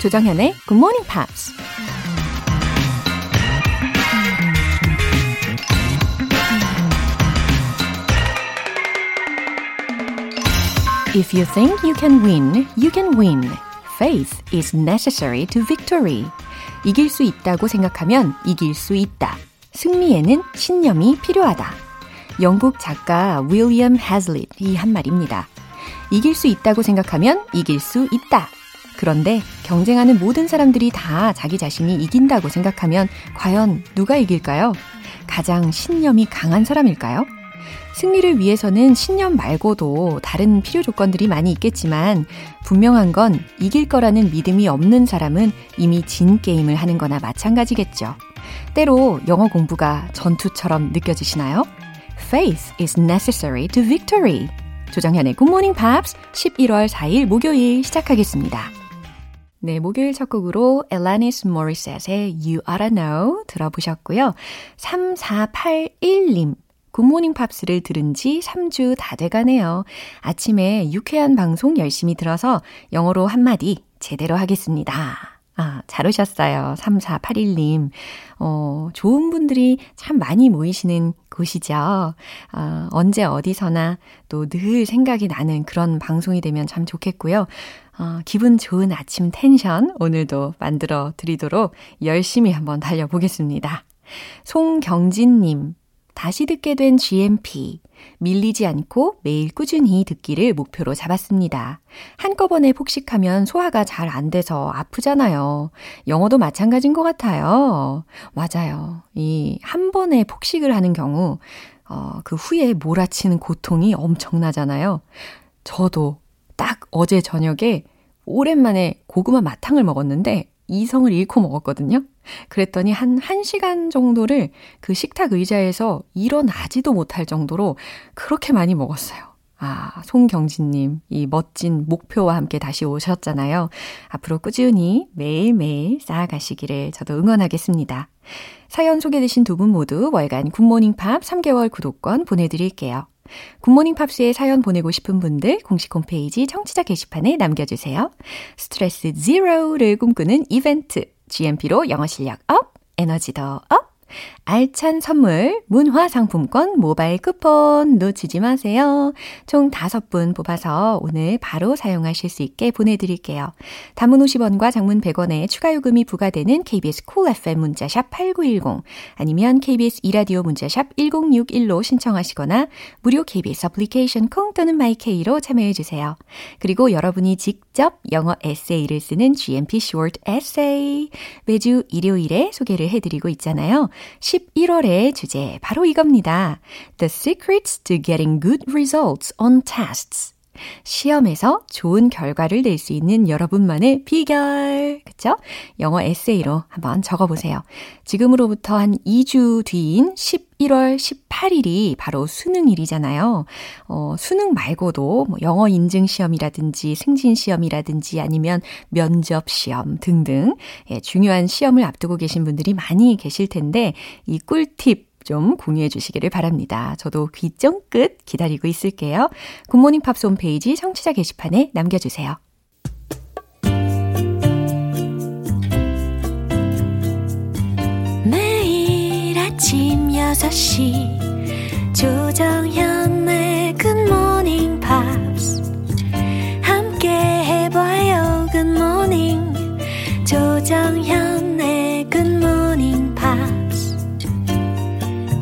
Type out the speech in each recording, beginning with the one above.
조정현의 Good Morning Pops. If you think you can win, you can win. Faith is necessary to victory. 이길 수 있다고 생각하면 이길 수 있다. 승리에는 신념이 필요하다. 영국 작가 윌리엄 해즐릿이 한 말입니다. 이길 수 있다고 생각하면 이길 수 있다. 그런데 경쟁하는 모든 사람들이 다 자기 자신이 이긴다고 생각하면 과연 누가 이길까요? 가장 신념이 강한 사람일까요? 승리를 위해서는 신념 말고도 다른 필요 조건들이 많이 있겠지만 분명한 건 이길 거라는 믿음이 없는 사람은 이미 진 게임을 하는 거나 마찬가지겠죠. 때로 영어 공부가 전투처럼 느껴지시나요? Faith is necessary to victory. 조정현의 Good Morning Pops 11월 4일 목요일 시작하겠습니다. 네, 목요일 첫 곡으로 엘라니스 모리셋의 You Oughta Know 들어보셨고요. 3481님. 굿모닝 팝스를 들은 지 3주 다 돼가네요. 아침에 유쾌한 방송 열심히 들어서 영어로 한마디 제대로 하겠습니다. 아, 잘 오셨어요. 3481님. 어, 좋은 분들이 참 많이 모이시는 곳이죠. 아, 언제 어디서나 또 늘 생각이 나는 그런 방송이 되면 참 좋겠고요. 어, 기분 좋은 아침 텐션 오늘도 만들어 드리도록 열심히 한번 달려보겠습니다. 송경진님, 다시 듣게 된 GMP. 밀리지 않고 매일 꾸준히 듣기를 목표로 잡았습니다. 한꺼번에 폭식하면 소화가 잘 안 돼서 아프잖아요. 영어도 마찬가지인 것 같아요. 맞아요. 이 한 번에 폭식을 하는 경우, 어, 그 후에 몰아치는 고통이 엄청나잖아요. 저도 딱 어제 저녁에 오랜만에 고구마 마탕을 먹었는데 이성을 잃고 먹었거든요. 그랬더니 한 1시간 정도를 그 식탁 의자에서 일어나지도 못할 정도로 그렇게 많이 먹었어요. 아, 송경진님, 이 멋진 목표와 함께 다시 오셨잖아요. 앞으로 꾸준히 매일매일 쌓아가시기를 저도 응원하겠습니다. 사연 소개되신 두 분 모두 월간 굿모닝 팝스 3개월 구독권 보내드릴게요. 굿모닝 팝스에 사연 보내고 싶은 분들 공식 홈페이지 청취자 게시판에 남겨주세요. 스트레스 제로를 꿈꾸는 이벤트. GMP로 영어 실력 up, 에너지도 up. 알찬 선물, 문화 상품권, 모바일 쿠폰 놓치지 마세요. 총 5분 뽑아서 오늘 바로 사용하실 수 있게 보내드릴게요. 단문 50원과 장문 100원의 추가 요금이 부과되는 KBS Cool FM 문자샵 8910 아니면 KBS 이라디오 문자샵 1061로 신청하시거나 무료 KBS 애플리케이션 콩 또는 마이케이로 참여해주세요. 그리고 여러분이 직접 영어 에세이를 쓰는 GMP Short Essay 매주 일요일에 소개를 해드리고 있잖아요. 11월의 주제 바로 이겁니다. The secrets to getting good results on tests. 시험에서 좋은 결과를 낼 수 있는 여러분만의 비결. 그쵸? 영어 에세이로 한번 적어보세요. 지금으로부터 한 2주 뒤인 11월 18일이 바로 수능일이잖아요. 어, 수능 말고도 뭐 영어 인증 시험이라든지 승진 시험이라든지 아니면 면접 시험 등등 예, 중요한 시험을 앞두고 계신 분들이 많이 계실 텐데 이 꿀팁 좀 공유해 주시기를 바랍니다. 저도 귀 쫑긋 기다리고 있을게요. 굿모닝 팝스 홈페이지 청취자 게시판에 남겨주세요. 매일 아침 6시 조정현의 굿모닝 팝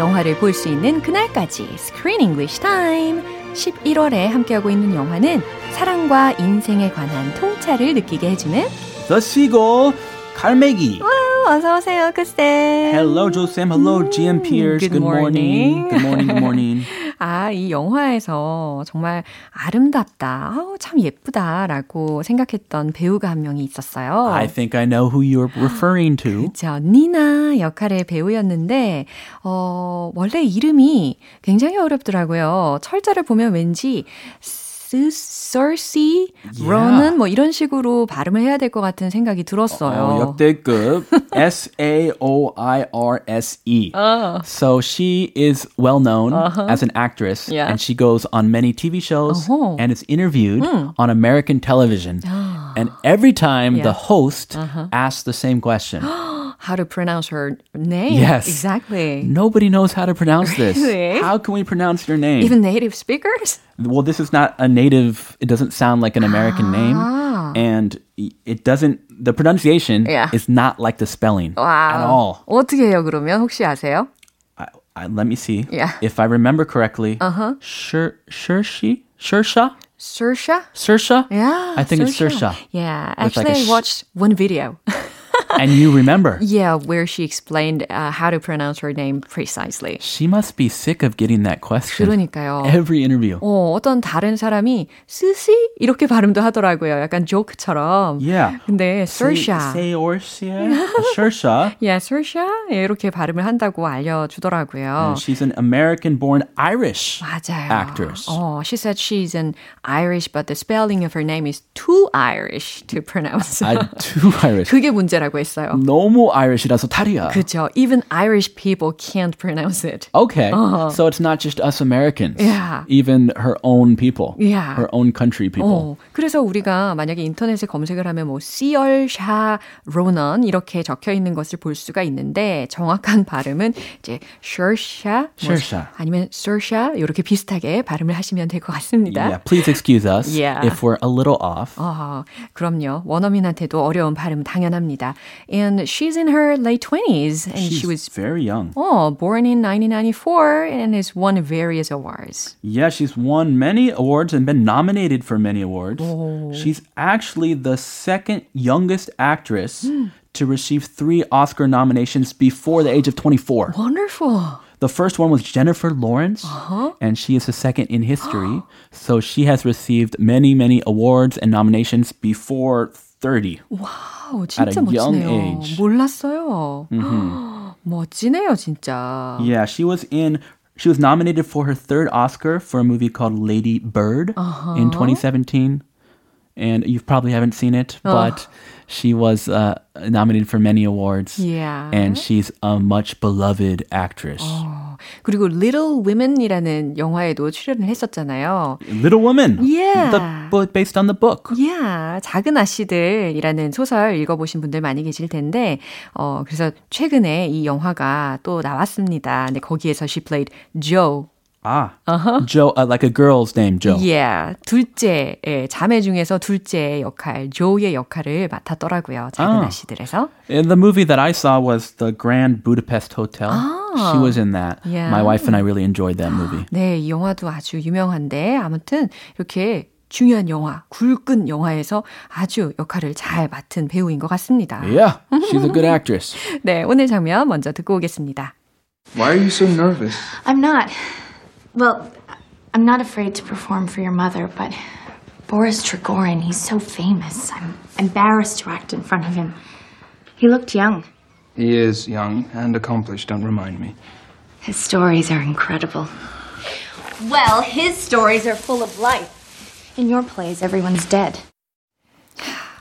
영화를 볼 수 있는 그날까지 Screen English Time 11월에 함께하고 있는 영화는 사랑과 인생에 관한 통찰을 느끼게 해주는 The Seagull, 갈매기. 어서 오세요, 크쌤. Hello, Josem. Hello, GM Peers. Good morning. Good morning. Good morning. Good morning. 아, 이 영화에서 정말 아름답다, 아우, 참 예쁘다라고 생각했던 배우가 한 명이 있었어요. I think I know who you're referring to. 그렇죠. 니나 역할의 배우였는데 어, 원래 이름이 굉장히 어렵더라고요. 철자를 보면 왠지 스서시 러는 뭐 이런 식으로 발음을 해야 될 것 같은 생각이 들었어요. 어, 역대급 S A O I R S E. 어. So she is well known as an actress, Yeah. and she goes on many TV shows 어허. and is interviewed on American television. and every time Yeah. the host asks the same question, How to pronounce her name? Yes. Exactly. nobody knows how to pronounce this. Really? How can we pronounce your name? Even native speakers? well, this is not a native. It doesn't sound like an American name, and it doesn't. The pronunciation Yeah. is not like the spelling at all. 어떻게 해요, 그러면? 혹시 아세요? I, I, let me see. Yeah. If I remember correctly, uh-huh. Shir, Shirshi? Shirsha? Sersha? Sirsha? Yeah. I think it's Sirsha. Yeah. With like Actually, a I sh- watched one video. and you remember. yeah, where she explained uh, how to pronounce her name precisely. She must be sick of getting that question. 그러니까요. Every interview. 어, 어떤 다른 사람이 스시 이렇게 발음도 하더라고요. 약간 조크처럼. Yeah. 근데 Sersha. Seorsia? Shirsha. Yeah, Sersha 이렇게 발음을 한다고 알려주더라고요. And she's an American-born Irish 맞아요. actress. 어, she said she's an Irish, but the spelling of her name is too Irish to pronounce. I too Irish. 그게 문제라고 했어요. 너무 Irish이라서 탈이야. 그죠. Even Irish people can't pronounce it. Okay. So it's not just us Americans. Yeah. Even her own people. Yeah. Her own country people. 어, 그래서 우리가 만약에 인터넷에 검색을 하면 뭐 시얼샤 로넌 이렇게 적혀 있는 것을 볼 수가 있는데 정확한 발음은 이제 셔샤 뭐, 셔샤. 아니면 서샤 이렇게 비슷하게 발음을 하시면 될 것 같습니다. Yeah, please excuse us Yeah. if we're a little off. 아, 그럼요. 원어민한테도 어려운 발음 당연합니다. And she's in her late 20s and She's she was very young. oh, born in 1994 and has won various awards. Yeah, she's won many awards and been nominated for many awards. Oh. She's actually the second youngest actress to receive three Oscar nominations before the age of 24. Wonderful. The first one was Jennifer Lawrence, uh-huh. and she is the second in history. so she has received many, many awards and nominations before 30. 와우, At 진짜 a young 멋지네요. age. 몰랐어요. 멋지네요, 진짜. Yeah, she was in. She was nominated for her third Oscar for a movie called Lady Bird in 2017, and you probably haven't seen it, but she was uh, nominated for many awards. Yeah. and she's a much beloved actress. 그리고 Little Women이라는 영화에도 출연을 했었잖아요. Little Woman, Yeah. the book based on the book. Yeah, 작은 아씨들이라는 소설 읽어보신 분들 많이 계실 텐데, 어, 그래서 최근에 이 영화가 또 나왔습니다. 근데 거기에서 she played Joe. Ah, Joe, uh, like a girl's name, Joe. Yeah, 둘째, 예, 자매 중에서 둘째 역할, 조의 역할을 맡았더라고요. 작은 아. 아씨들에서. And the movie that I saw was the Grand Budapest Hotel. She was in that. Yeah. My wife and I really enjoyed that movie. 네, 이 영화도 아주 유명한데, 아무튼 이렇게 중요한 영화, 굵은 영화에서 아주 역할을 잘 맡은 배우인 것 같습니다. Yeah, she's a good actress. 네, 오늘 장면 먼저 듣고 오겠습니다. Why are you so nervous? I'm not. Well, I'm not afraid to perform for your mother, but Boris Trigorin, he's so famous. I'm embarrassed to act in front of him. He looked young. He is young and accomplished, don't remind me. His stories are incredible. Well, his stories are full of life. In your plays, everyone's dead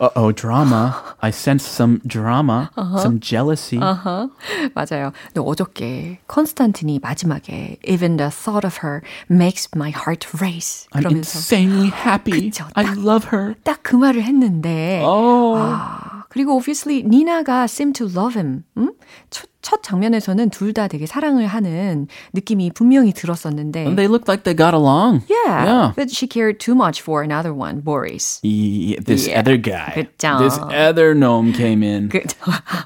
Uh oh, drama. I sense some drama, some jealousy. 맞아요. 근데 어저께 컨스탄틴이 마지막에 Even the thought of her makes my heart race. I'm 그러면서 insanely happy. 그쵸, I 딱- love her. 딱 그 말을 했는데 Oh. 아, 그리고 obviously 니나가 seem to love him. 음? 첫, 첫 장면에서는 둘 다 되게 사랑을 하는 느낌이 분명히 들었었는데 And they looked like they got along. Yeah, Yeah. but she cared too much for another one, Boris. He- this Yeah. other guy, 그쵸. this other gnome came in,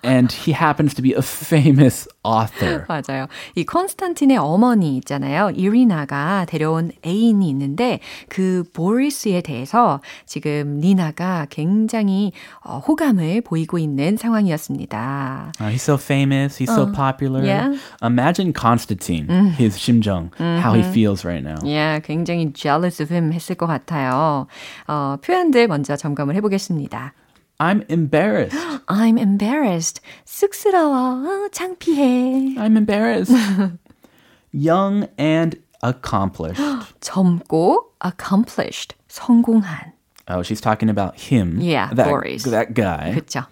and he happens to be a famous author. 맞아요. 이 컨스탄틴의 어머니 있잖아요. 이리나가 데려온 애인이 있는데 그 보리스에 대해서 지금 니나가 굉장히 어, 호감을 보이고 있는 상황이었습니다. Uh, he's so famous. He's so popular. yeah. Imagine Constantine, his 심정, how he feels right now. Yeah, 굉장히 jealous of him 했을 것 같아요. 어, 표현들 먼저 점검을 해보겠습니다. I'm embarrassed. I'm embarrassed. 쑥스러워. 어, 창피해. I'm embarrassed. Young and accomplished. 젊고 accomplished. 성공한. Oh, she's talking about him. Yeah, that, Boris. That guy. 그렇죠.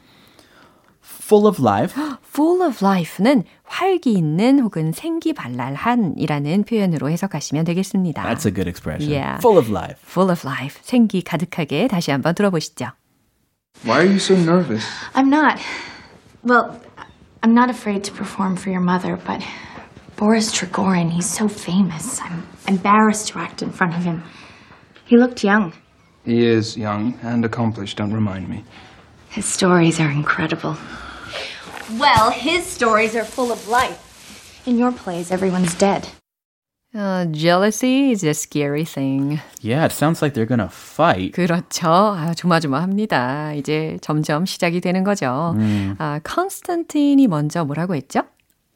Full of life. full of life는 활기 있는 혹은 생기발랄한이라는 표현으로 해석하시면 되겠습니다. That's a good expression. Yeah. Full of life. full of life. 생기 가득하게 다시 한번 들어보시죠. Why are you so nervous? I'm not. Well, I'm not afraid to perform for your mother, but Boris Trigorin, he's so famous. I'm embarrassed to act in front of him. He looked young. He is young and accomplished, don't remind me. His stories are incredible. Well, his stories are full of life. In your plays, everyone's dead. Uh, jealousy is a scary thing. Yeah, it sounds like they're gonna fight. 그렇죠. 아, 조마조마합니다. 이제 점점 시작이 되는 거죠. 아, 컨스탄틴이 먼저 뭐라고 했죠?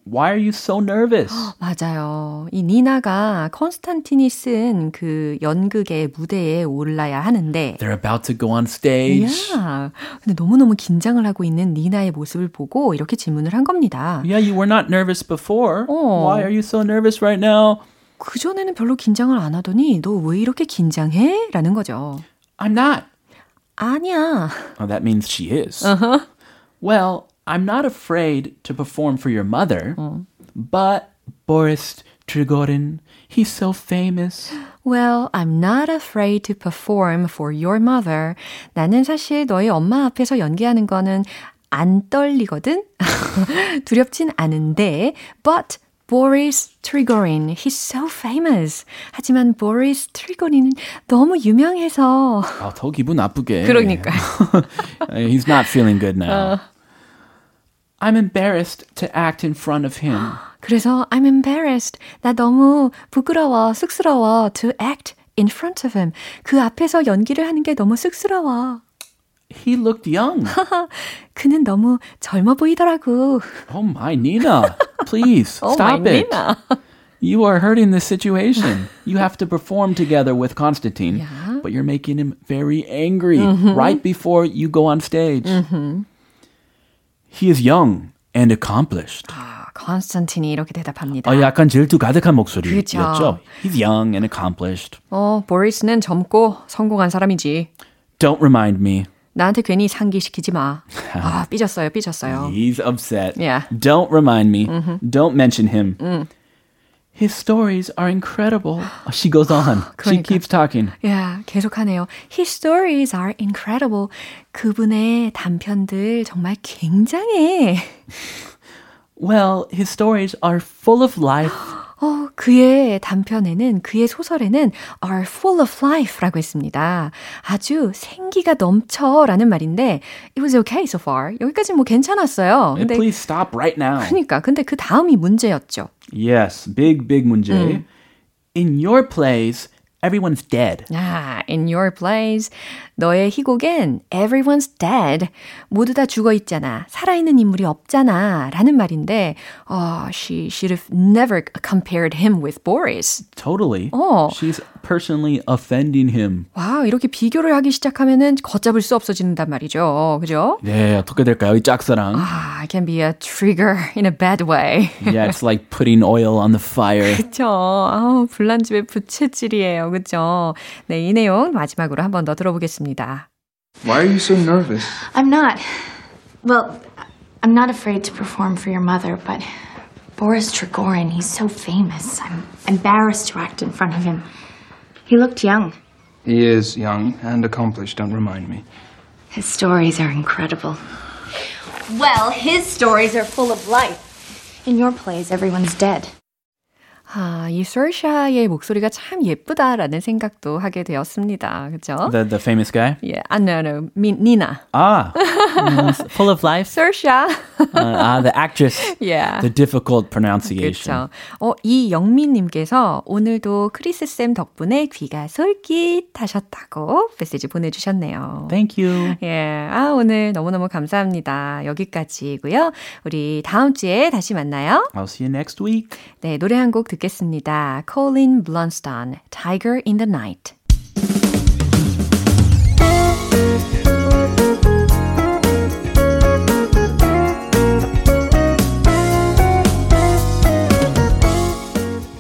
Why are you so nervous? 맞아요. 이 니나가 컨스탄틴이 쓴 그 연극의 무대에 올라야 하는데 They're about to go on stage. 야, 근데 너무너무 긴장을 하고 있는 니나의 모습을 보고 이렇게 질문을 한 겁니다. Yeah, you were not nervous before. Oh. Why are you so nervous right now? 그전에는 별로 긴장을 안 하더니 너 왜 이렇게 긴장해? 라는 거죠. I'm not. 아니야. Oh, that means she is. Uh-huh. Well, I'm not afraid to perform for your mother, but Boris Trigorin, he's so famous. Well, I'm not afraid to perform for your mother. 나는 사실 너희 엄마 앞에서 연기하는 거는 안 떨리거든? 두렵진 않은데, but Boris Trigorin, he's so famous. 하지만 Boris Trigorin은 너무 유명해서. 아, 더 기분 나쁘게. 그러니까요. He's not feeling good now. I'm embarrassed to act in front of him. 그래서 I'm embarrassed. 나 너무 부끄러워, 쑥스러워 to act in front of him. 그 앞에서 연기를 하는 게 너무 쑥스러워. He looked young. 그는 너무 젊어 보이더라고. Oh my, Nina. Please, Oh stop my it. Nina. You are hurting the situation. You have to perform together with Constantine, Yeah. but you're making him very angry right before you go on stage. He is young and accomplished. 아, 컨스탄틴이 이렇게 대답합니다. 어, 약간 질투 가득한 목소리였죠. 그쵸. He's young and accomplished. 어, 보리스는 젊고 성공한 사람이지. Don't remind me. 나한테 괜히 상기시키지 마. 아, 삐졌어요, 삐졌어요. He's upset. Yeah. Don't remind me. Don't mention him. His stories are incredible. She goes on. she 그러니까. keeps talking. 야, 계속하네요. His stories are incredible. 그분의 단편들 정말 굉장해. Well, his stories are full of life. 어, 그의 단편에는, 그의 소설에는 are full of life라고 했습니다. 아주 생기가 넘쳐 라는 말인데, it was okay so far. 여기까지 뭐 괜찮았어요. 근데, Please stop right now. 그러니까, 근데 그 다음이 문제였죠. Yes, big, big 문제. In your plays, everyone's dead. 아, in your plays. 너의 희곡엔 everyone's dead. 모두 다 죽어 있잖아. 살아있는 인물이 없잖아. 라는 말인데, 어, she should have never compared him with Boris. Totally. Oh. She's personally offending him. 와, 이렇게 비교를 하기 시작하면은 걷잡을 수 없어진단 말이죠. 그죠? 네, 어떻게 될까요? 이 짝사랑. 아, it can be a trigger in a bad way. yeah, it's like putting oil on the fire. 그쵸. 아우, 불난집의 부채질이에요. 그쵸. 네, 이 내용 마지막으로 한 번 더 들어보겠습니다. Why are you so nervous? I'm not. Well, I'm not afraid to perform for your mother, but Boris Trigorin, he's so famous. I'm embarrassed to act in front of him. He looked young. He is young and accomplished, don't remind me. His stories are incredible. Well, his stories are full of life. In your plays, everyone's dead. 아, 이 솔샤의 목소리가 참 예쁘다라는 생각도 하게 되었습니다. 그죠? The the famous guy. 예, 아, no, no, 미, 니나. Ah, Full of life. Saoirse. Uh, ah, the actress. Yeah. The difficult pronunciation. 그렇죠. 어, 이영민님께서 오늘도 크리스 쌤 덕분에 귀가 솔깃하셨다고 메시지 보내주셨네요. Thank you. 예, 아 오늘 너무너무 감사합니다. 여기까지고요. 우리 다음 주에 다시 만나요. I'll see you next week. 네, 노래 한 곡 듣겠습니다. Colin Blunstone, Tiger in the Night.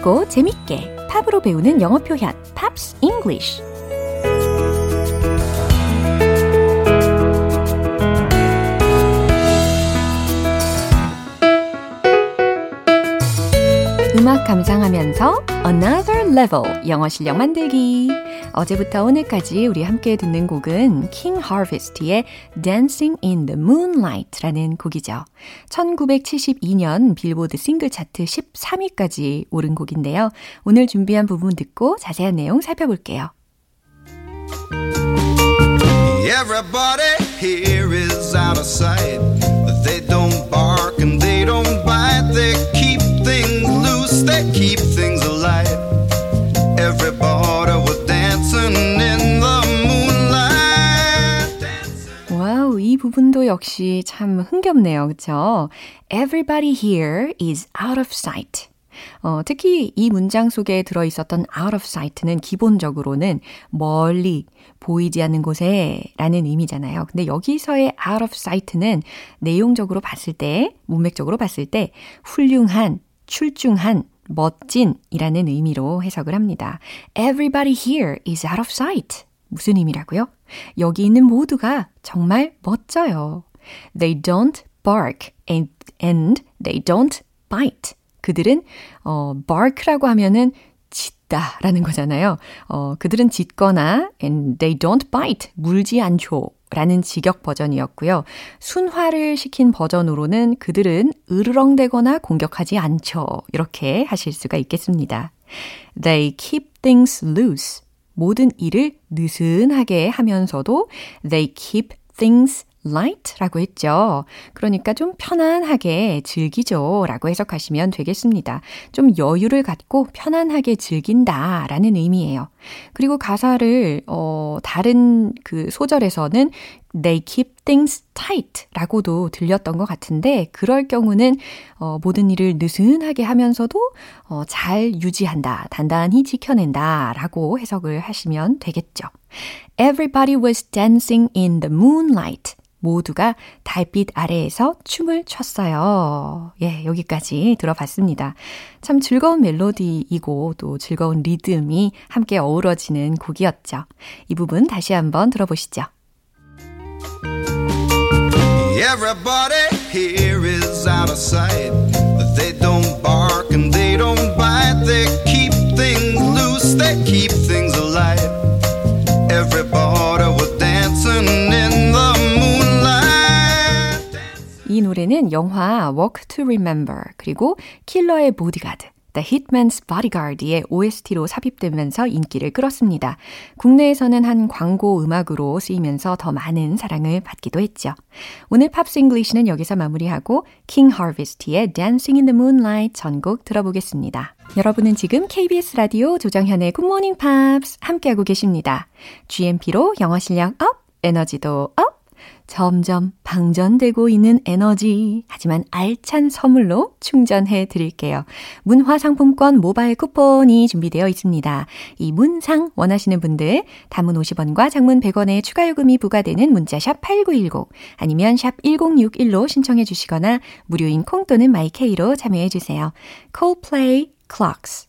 쉽고 재밌게 팝으로 배우는 영어 표현 Pops English 음악 감상하면서 Another Level 영어 실력 만들기. 어제부터 오늘까지 우리 함께 듣는 곡은 King Harvest의 Dancing in the Moonlight라는 곡이죠. 1972년 빌보드 싱글 차트 13위까지 오른 곡인데요. 오늘 준비한 부분 듣고 자세한 내용 살펴볼게요. Everybody here is out of sight. They don't bark and they don't bite. They keep things loose, they keep things alive. 부분도 역시 참 흥겹네요. 그쵸? Everybody here is out of sight. 어, 특히 이 문장 속에 들어 있었던 out of sight는 기본적으로는 멀리, 보이지 않는 곳에 라는 의미잖아요. 근데 여기서의 out of sight는 내용적으로 봤을 때, 문맥적으로 봤을 때, 훌륭한, 출중한, 멋진 이라는 의미로 해석을 합니다. Everybody here is out of sight. 무슨 의미라고요? 여기 있는 모두가 정말 멋져요. They don't bark and, and they don't bite. 그들은 어 bark라고 하면은 짖다라는 거잖아요. 어 그들은 짖거나 and they don't bite 물지 않죠. 라는 직역 버전이었고요. 순화를 시킨 버전으로는 그들은 으르렁대거나 공격하지 않죠. 이렇게 하실 수가 있겠습니다. They keep things loose. 모든 일을 느슨하게 하면서도 they keep things light 라고 했죠. 그러니까 좀 편안하게 즐기죠 라고 해석하시면 되겠습니다. 좀 여유를 갖고 편안하게 즐긴다 라는 의미예요. 그리고 가사를, 어, 다른 그 소절에서는 they keep things tight 라고도 들렸던 것 같은데, 그럴 경우는, 어, 모든 일을 느슨하게 하면서도, 어, 잘 유지한다, 단단히 지켜낸다 라고 해석을 하시면 되겠죠. Everybody was dancing in the moonlight. 모두가 달빛 아래에서 춤을 췄어요. 예, 여기까지 들어봤습니다. 참 즐거운 멜로디이고 또 즐거운 리듬이 함께 어우러지는 곡이었죠. 이 부분 다시 한번 들어보시죠. Everybody here is out of sight. They don't bark and they don't bite. They keep things loose, they keep things alive. Everybody was dancing in the moonlight. 이 노래는 영화 Walk to Remember 그리고 킬러의 보디가드 The Hitman's Bodyguard의 OST로 삽입되면서 인기를 끌었습니다. 국내에서는 한 광고 음악으로 쓰이면서 더 많은 사랑을 받기도 했죠. 오늘 Pops English는 여기서 마무리하고 King Harvest의 Dancing in the Moonlight 전곡 들어보겠습니다. 여러분은 지금 KBS 라디오 조정현의 Good Morning Pops 함께하고 계십니다. GMP로 영어 실력 up, 에너지도 up! 점점 방전되고 있는 에너지. 하지만 알찬 선물로 충전해 드릴게요. 문화상품권 모바일 쿠폰이 준비되어 있습니다. 이 문상 원하시는 분들 단문 50원과 장문 100원의 추가 요금이 부과되는 문자샵 8910 아니면 샵 1061로 신청해 주시거나 무료인 콩 또는 마이케이로 참여해 주세요. Coldplay Clocks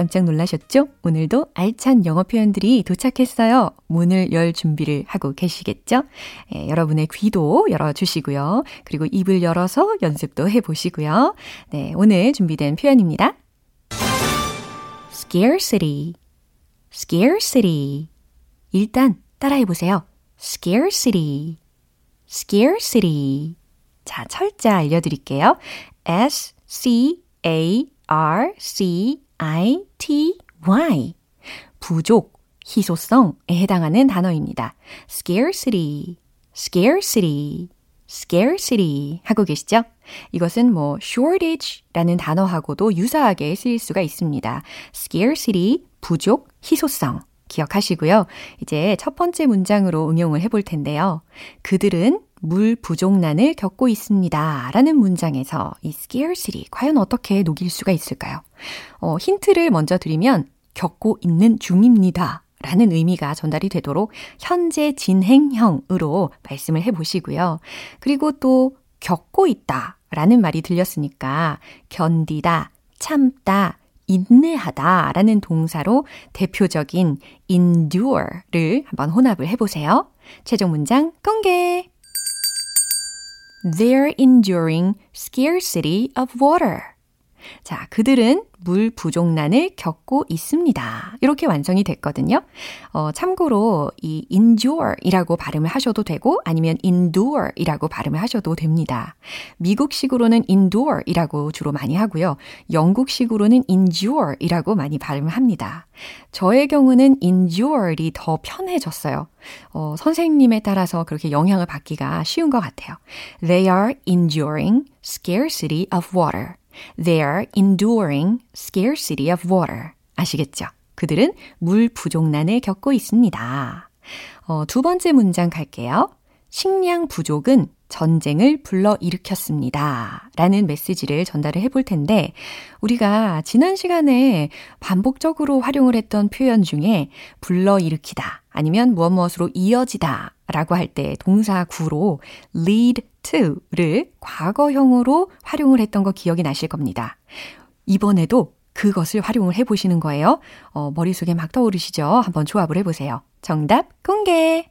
깜짝 놀라셨죠? 오늘도 알찬 영어 표현들이 도착했어요. 문을 열 준비를 하고 계시겠죠? 예, 여러분의 귀도 열어주시고요. 그리고 입을 열어서 연습도 해보시고요. 네, 오늘 준비된 표현입니다. scarcity, scarcity. 일단 따라해보세요. scarcity, scarcity. 자, 철자 알려드릴게요. S, C, A, R, C, I, T, Y. 부족, 희소성에 해당하는 단어입니다. scarcity, scarcity, scarcity 하고 계시죠? 이것은 뭐 shortage라는 단어하고도 유사하게 쓰일 수가 있습니다. scarcity, 부족, 희소성. 기억하시고요. 이제 첫 번째 문장으로 응용을 해볼 텐데요. 그들은 물 부족난을 겪고 있습니다. 라는 문장에서 이 scarcity 과연 어떻게 녹일 수가 있을까요? 어, 힌트를 먼저 드리면 겪고 있는 중입니다. 라는 의미가 전달이 되도록 현재 진행형으로 말씀을 해 보시고요. 그리고 또 겪고 있다 라는 말이 들렸으니까 견디다, 참다, 인내하다 라는 동사로 대표적인 endure를 한번 혼합을 해보세요. 최종 문장 공개! They're enduring scarcity of water. 자, 그들은 물 부족난을 겪고 있습니다. 이렇게 완성이 됐거든요. 어, 참고로 이 endure이라고 발음을 하셔도 되고 아니면 endure이라고 발음을 하셔도 됩니다. 미국식으로는 endure이라고 주로 많이 하고요. 영국식으로는 endure이라고 많이 발음을 합니다. 저의 경우는 endure이 더 편해졌어요. 어, 선생님에 따라서 그렇게 영향을 받기가 쉬운 것 같아요. They are enduring scarcity of water. They are enduring scarcity of water. 아시겠죠? 그들은 물 부족난을 겪고 있습니다. 어, 두 번째 문장 갈게요. 식량 부족은 전쟁을 불러일으켰습니다. 라는 메시지를 전달을 해볼 텐데, 우리가 지난 시간에 반복적으로 활용을 했던 표현 중에 불러일으키다, 아니면 무엇 무엇으로 이어지다 라고 할 때 동사 구로 lead to를 과거형으로 활용을 했던 거 기억이 나실 겁니다. 이번에도 그것을 활용을 해보시는 거예요. 어, 머릿속에 막 떠오르시죠? 한번 조합을 해보세요. 정답 공개!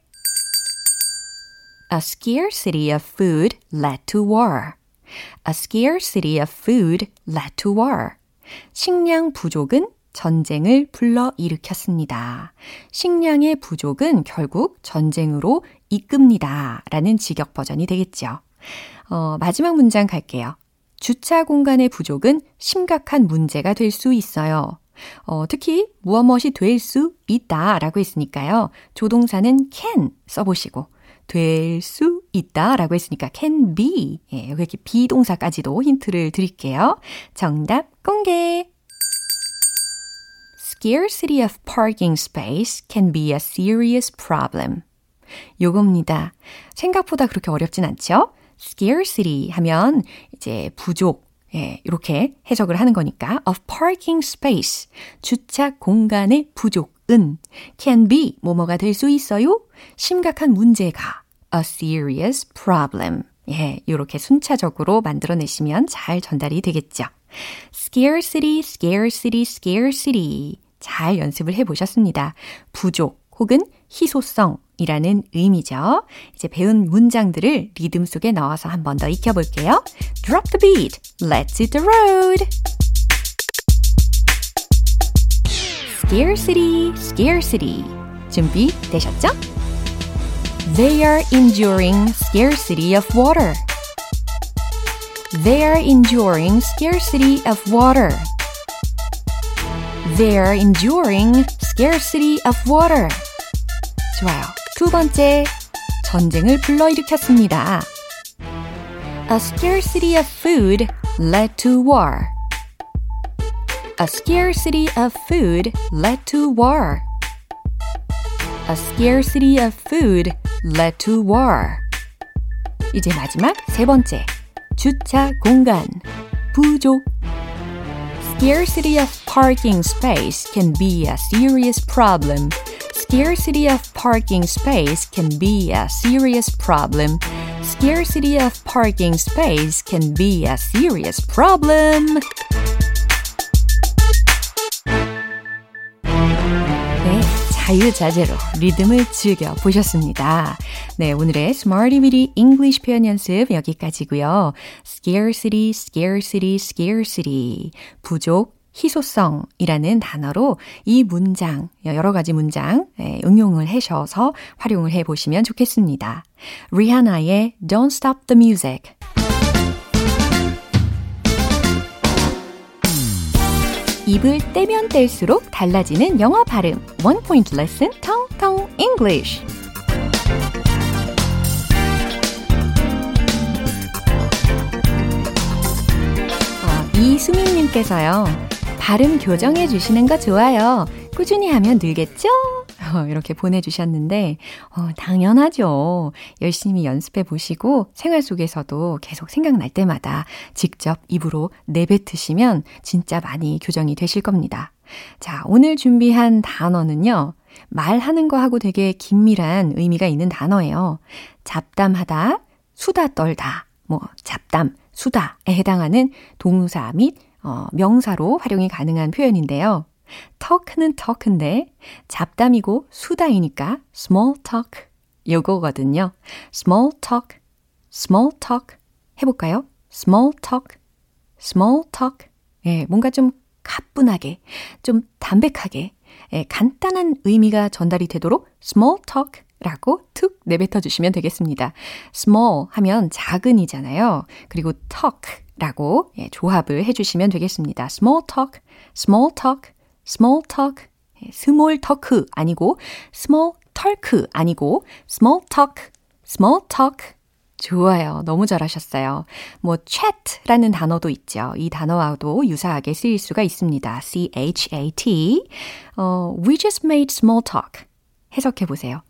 A scarcity of food led to war. A scarcity of food led to war. 식량 부족은 전쟁을 불러 일으켰습니다. 식량의 부족은 결국 전쟁으로 이끕니다. 라는 직역 버전이 되겠죠. 어, 마지막 문장 갈게요. 주차 공간의 부족은 심각한 문제가 될 수 있어요. 어, 특히 무엇 무엇이 될 수 있다 라고 했으니까요. 조동사는 can 써보시고 될 수 있다 라고 했으니까 can be. 예, 여기 이렇게 비동사까지도 힌트를 드릴게요. 정답 공개! Scarcity of parking space can be a serious problem. 요겁니다. 생각보다 그렇게 어렵진 않죠? scarcity 하면 이제 부족, 예, 이렇게 해석을 하는 거니까 of parking space, 주차 공간의 부족 은 can be 뭐뭐가 될 수 있어요? 심각한 문제가 a serious problem. 예, 이렇게 순차적으로 만들어내시면 잘 전달이 되겠죠. scarcity, scarcity, scarcity. 잘 연습을 해 보셨습니다. 부족 혹은 희소성이라는 의미죠. 이제 배운 문장들을 리듬 속에 넣어서 한 번 더 익혀볼게요. Drop the beat. Let's hit the road. Scarcity, scarcity. 준비되셨죠? They are enduring scarcity of water. They are enduring scarcity of water. They're enduring scarcity of water. 좋아요. 두 번째, 전쟁을 불러일으켰습니다. A scarcity of food led to war. A scarcity of food led to war. A scarcity of food led to war. 이제 마지막 세 번째. 주차 공간. 부족. Scarcity of parking space can be a serious problem. Scarcity of parking space can be a serious problem. Scarcity of parking space can be a serious problem. 자유자재로 리듬을 즐겨 보셨습니다. 네, 오늘의 Smarty Weedy English 표현 연습 여기까지고요. Scarcity, scarcity, scarcity. 부족, 희소성이라는 단어로 이 문장, 여러 가지 문장 응용을 하셔서 활용을 해 보시면 좋겠습니다. 리하나의 Don't Stop the Music. 입을 떼면 뗄수록 달라지는 영어 발음. One point lesson, 텅텅 English. 어, 이수민님께서요. 발음 교정해 주시는 거 좋아요. 꾸준히 하면 늘겠죠? 어, 이렇게 보내주셨는데, 어, 당연하죠. 열심히 연습해 보시고 생활 속에서도 계속 생각날 때마다 직접 입으로 내뱉으시면 진짜 많이 교정이 되실 겁니다. 자, 오늘 준비한 단어는요. 말하는 거하고 되게 긴밀한 의미가 있는 단어예요. 잡담하다, 수다 떨다, 뭐, 잡담, 수다에 해당하는 동사 및 어, 명사로 활용이 가능한 표현인데요. Talk는 talk인데 잡담이고 수다이니까 small talk 요거거든요. small talk, small talk 해볼까요? small talk, small talk. 예, 뭔가 좀 가뿐하게, 좀 담백하게, 예, 간단한 의미가 전달이 되도록 small talk 라고 툭 내뱉어 주시면 되겠습니다. small 하면 작은이잖아요. 그리고 talk 라고 예, 조합을 해 주시면 되겠습니다. small talk, small talk, small talk, small talk 아니고 small talk 아니고 small talk, small talk 좋아요. 너무 잘하셨어요. 뭐 chat라는 단어도 있죠. 이 단어와도 유사하게 쓰일 수가 있습니다. C-H-A-T. 어, we just made small talk. 해석해 보세요.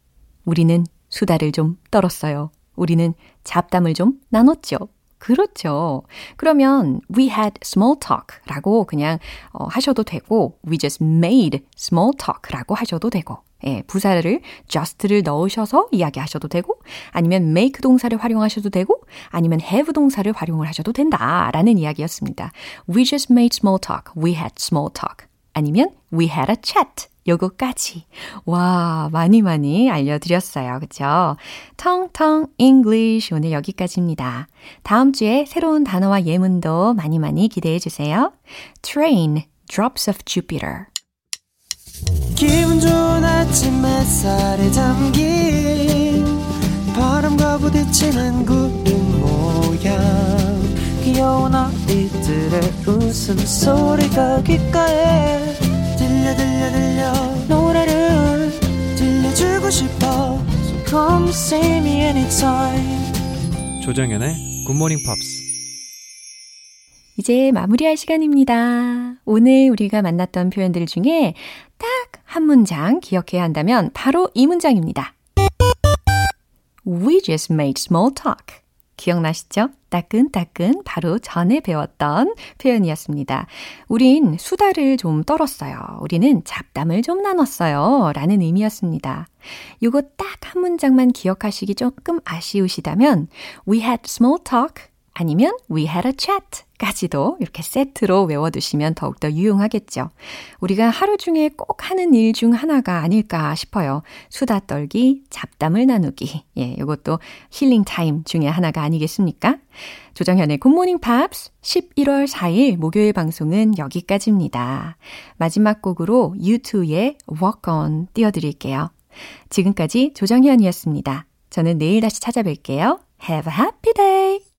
우리는 수다를 좀 떨었어요. 우리는 잡담을 좀 나눴죠. 그렇죠. 그러면 we had small talk 라고 그냥 어, 하셔도 되고 we just made small talk 라고 하셔도 되고 예, 부사를 just를 넣으셔서 이야기하셔도 되고 아니면 make 동사를 활용하셔도 되고 아니면 have 동사를 활용을 하셔도 된다라는 이야기였습니다. We just made small talk. We had small talk. 아니면 we had a chat. 요거까지. 와, 많이 많이 알려드렸어요. 그쵸? 텅텅 English 오늘 여기까지입니다. 다음 주에 새로운 단어와 예문도 많이 많이 기대해 주세요. Train, Drops of Jupiter. 기분 좋은 아침 햇살에 담긴 바람과 부딪히는 구름 모양 귀여운 아이들의 웃음소리가 귓가에 들려 들려 들려 노래를 들려주고 싶어 So come see me anytime 조정연의 굿모닝 팝스 이제 마무리할 시간입니다. 오늘 우리가 만났던 표현들 중에 딱 한 문장 기억해야 한다면 바로 이 문장입니다. We just made small talk. 기억나시죠? 따끈따끈 바로 전에 배웠던 표현이었습니다. 우린 수다를 좀 떨었어요. 우리는 잡담을 좀 나눴어요. 라는 의미였습니다. 요거 딱 한 문장만 기억하시기 조금 아쉬우시다면 We had small talk 아니면 We had a chat 까지도 이렇게 세트로 외워두시면 더욱더 유용하겠죠. 우리가 하루 중에 꼭 하는 일 중 하나가 아닐까 싶어요. 수다 떨기, 잡담을 나누기. 예, 이것도 힐링 타임 중에 하나가 아니겠습니까? 조정현의 굿모닝 팝스 11월 4일 목요일 방송은 여기까지입니다. 마지막 곡으로 U2의 Walk On 띄워드릴게요. 지금까지 조정현이었습니다. 저는 내일 다시 찾아뵐게요. Have a happy day!